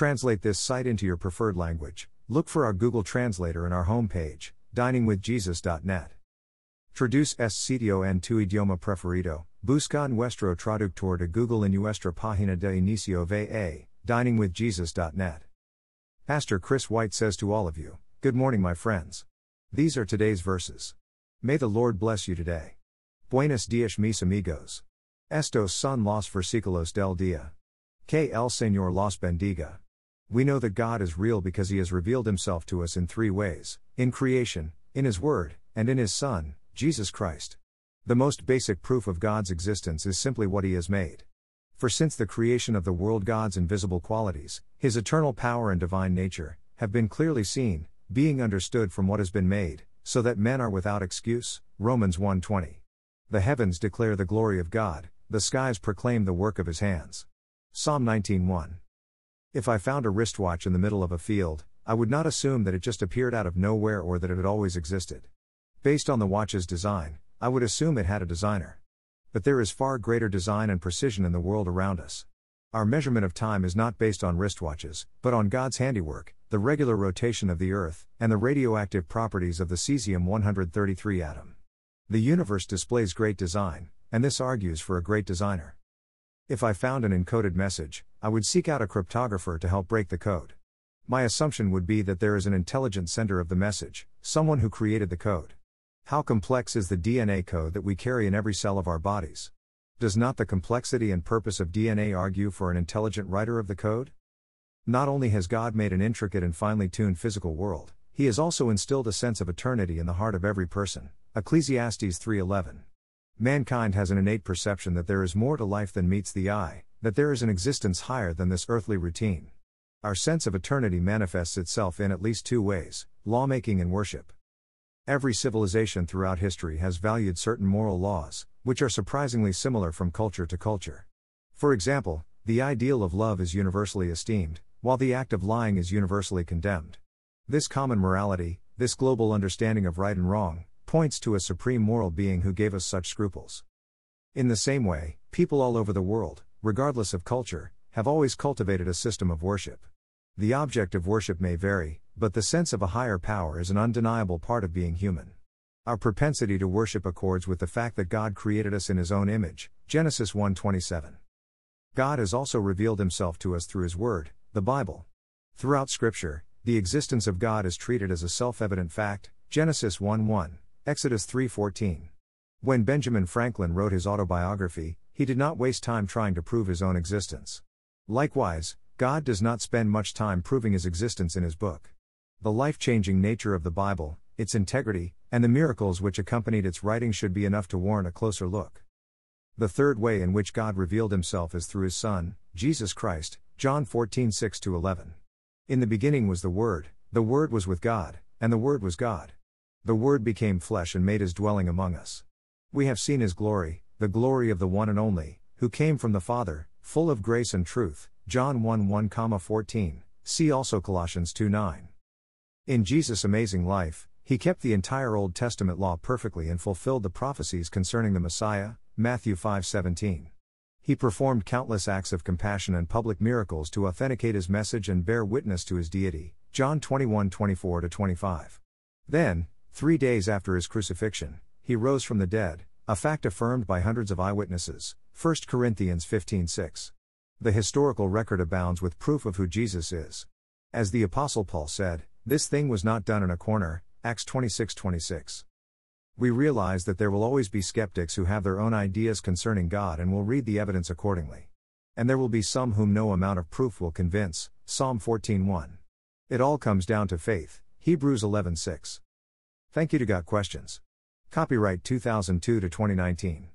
translate this site into your preferred language, look for our Google Translator in our homepage, diningwithjesus.net. Traduce este sitio en tu idioma preferido, busca nuestro traductor de Google en nuestra página de inicio va, diningwithjesus.net. Pastor Chris White says to all of you, Good morning, my friends. These are today's verses. May the Lord bless you today. Buenos dias, mis amigos. Estos son los versículos del día. Que el Señor los bendiga. We know that God is real because He has revealed Himself to us in three ways in creation, in His Word, and in His Son, Jesus Christ. The most basic proof of God's existence is simply what He has made. For since the creation of the world, God's invisible qualities, His eternal power and divine nature, have been clearly seen, being understood from what has been made, so that men are without excuse. Romans 1:20. The heavens declare the glory of God, the skies proclaim the work of his hands. Psalm 19:1. If I found a wristwatch in the middle of a field, I would not assume that it just appeared out of nowhere or that it had always existed. Based on the watch's design, I would assume it had a designer. But there is far greater design and precision in the world around us. Our measurement of time is not based on wristwatches, but on God's handiwork, the regular rotation of the Earth, and the radioactive properties of the cesium 133 atom. The universe displays great design, and this argues for a great designer. If I found an encoded message, I would seek out a cryptographer to help break the code. My assumption would be that there is an intelligent sender of the message, someone who created the code. How complex is the DNA code that we carry in every cell of our bodies? Does not the complexity and purpose of DNA argue for an intelligent writer of the code? Not only has God made an intricate and finely tuned physical world, he has also instilled a sense of eternity in the heart of every person. Ecclesiastes 3:11. Mankind has an innate perception that there is more to life than meets the eye, that there is an existence higher than this earthly routine. Our sense of eternity manifests itself in at least two ways lawmaking and worship. Every civilization throughout history has valued certain moral laws, which are surprisingly similar from culture to culture. For example, the ideal of love is universally esteemed, while the act of lying is universally condemned. This common morality, this global understanding of right and wrong, points to a supreme moral being who gave us such scruples. In the same way, people all over the world, regardless of culture, have always cultivated a system of worship. The object of worship may vary, but the sense of a higher power is an undeniable part of being human. Our propensity to worship accords with the fact that God created us in his own image. Genesis 1:27. God has also revealed himself to us through his word, the Bible. Throughout scripture, the existence of God is treated as a self-evident fact. Genesis 1:1. Exodus 3:14. When Benjamin Franklin wrote his autobiography, he did not waste time trying to prove his own existence. Likewise, God does not spend much time proving his existence in his book. The life-changing nature of the Bible, its integrity, and the miracles which accompanied its writing should be enough to warrant a closer look. The third way in which God revealed himself is through his Son, Jesus Christ, John 14 6 11. In the beginning was the Word, the Word was with God, and the Word was God. The Word became flesh and made his dwelling among us. We have seen his glory, the glory of the one and only, who came from the Father, full of grace and truth. John 1 1, 14. See also Colossians 2 9. In Jesus' amazing life, he kept the entire Old Testament law perfectly and fulfilled the prophecies concerning the Messiah. Matthew 5 17. He performed countless acts of compassion and public miracles to authenticate his message and bear witness to his deity. John 21 24 25. Then, Three days after his crucifixion, he rose from the dead, a fact affirmed by hundreds of eyewitnesses. 1 Corinthians 15:6. The historical record abounds with proof of who Jesus is. As the apostle Paul said, this thing was not done in a corner. Acts 26:26. We realize that there will always be skeptics who have their own ideas concerning God and will read the evidence accordingly. And there will be some whom no amount of proof will convince. Psalm 14:1. It all comes down to faith. Hebrews 11:6. Thank you to Got Questions. Copyright 2002 to 2019.